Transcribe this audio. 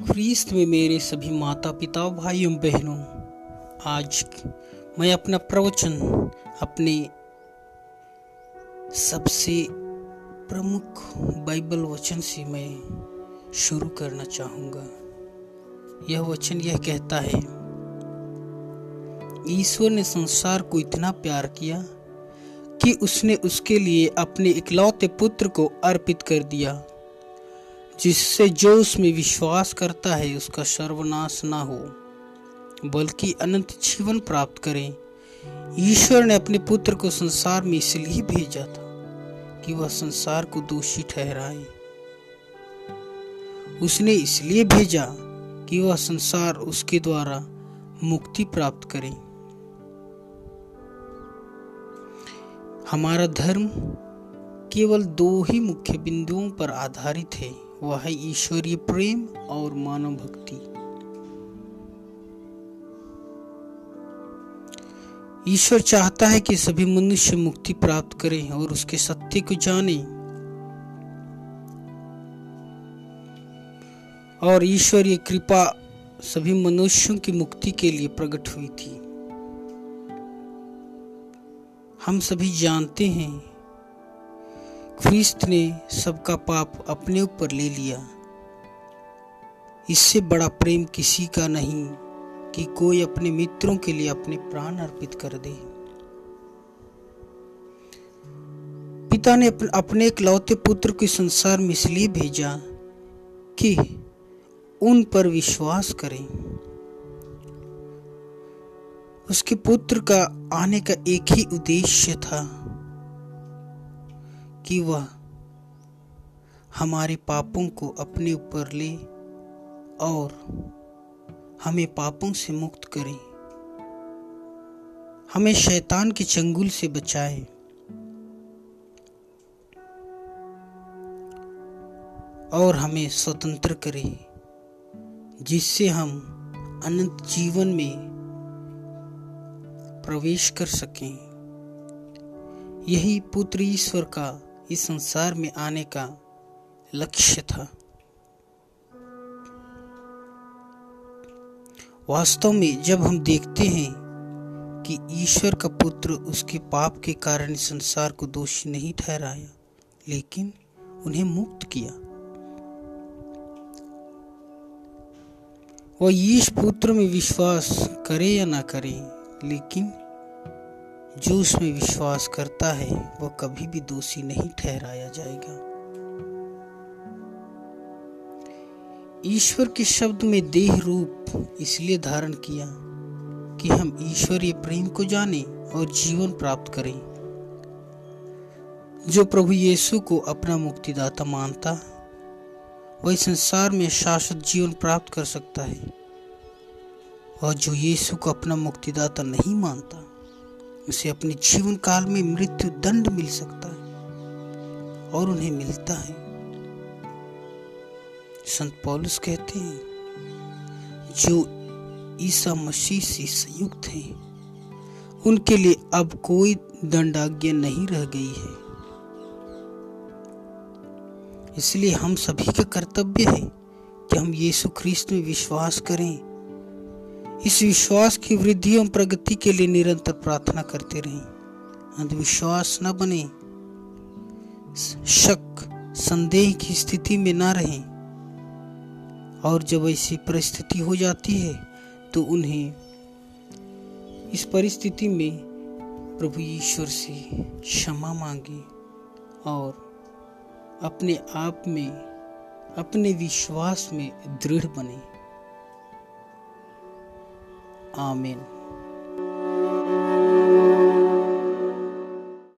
ख्रीस्त में मेरे सभी माता पिता एवं बहनों, आज मैं अपना प्रवचन अपने सबसे प्रमुख बाइबल वचन से मैं शुरू करना चाहूँगा। यह वचन यह कहता है, ईश्वर ने संसार को इतना प्यार किया कि उसने उसके लिए अपने इकलौते पुत्र को अर्पित कर दिया। जिससे जो उसमें विश्वास करता है, उसका सर्वनाश ना हो, बल्कि अनंत जीवन प्राप्त करें। ईश्वर ने अपने पुत्र को संसार में इसलिए भेजा था कि वह संसार को दोषी ठहराए। उसने इसलिए भेजा कि वह संसार उसके द्वारा मुक्ति प्राप्त करे। हमारा धर्म केवल दो ही मुख्य बिंदुओं पर आधारित है। वह है ईश्वरीय प्रेम और मानव भक्ति। ईश्वर चाहता है कि सभी मनुष्य मुक्ति प्राप्त करें और उसके सत्य को जाने। और ईश्वरीय कृपा सभी मनुष्यों की मुक्ति के लिए प्रकट हुई थी। हम सभी जानते हैं ख्रिस्त ने सबका पाप अपने ऊपर ले लिया। इससे बड़ा प्रेम किसी का नहीं कि कोई अपने मित्रों के लिए अपने प्राण अर्पित कर दे। पिता ने अपने एक लौते पुत्र को संसार में इसलिए भेजा कि उन पर विश्वास करें। उसके पुत्र का आने का एक ही उद्देश्य था। कि वह हमारे पापों को अपने ऊपर ले और हमें पापों से मुक्त करे। हमें शैतान के चंगुल से बचाए। और हमें स्वतंत्र करे, जिससे हम अनंत जीवन में प्रवेश कर सकें। यही पुत्र ईश्वर का इस संसार में आने का लक्ष्य था। वास्तव में जब हम देखते हैं कि ईश्वर का पुत्र उसके पाप के कारण संसार को दोषी नहीं ठहराया, लेकिन उन्हें मुक्त किया। वह ईश पुत्र में विश्वास करे या ना करे, लेकिन जो उसमें विश्वास करता है वह कभी भी दोषी नहीं ठहराया जाएगा। ईश्वर के शब्द में देह रूप इसलिए धारण किया कि हम ईश्वरीय प्रेम को जाने और जीवन प्राप्त करें। जो प्रभु यीशु को अपना मुक्तिदाता मानता, वह संसार में शाश्वत जीवन प्राप्त कर सकता है। और जो यीशु को अपना मुक्तिदाता नहीं मानता उसे अपने जीवन काल में मृत्यु दंड मिल सकता है और उन्हें मिलता है। संत पौलुस कहते हैं, जो ईसा मसीह से संयुक्त हैं, उनके लिए अब कोई दंडाज्ञा नहीं रह गई है। इसलिए हम सभी का कर्तव्य है कि हम यीशु ख्रिस्त में विश्वास करें इस विश्वास की वृद्धि एवं प्रगति के लिए निरंतर प्रार्थना करते रहें। अंधविश्वास न बने। शक, संदेह की स्थिति में ना रहें। और जब ऐसी परिस्थिति हो जाती है तो उन्हें इस परिस्थिति में प्रभु ईश्वर से क्षमा मांगे और अपने आप में, अपने विश्वास में दृढ़ बने। ஆமீன்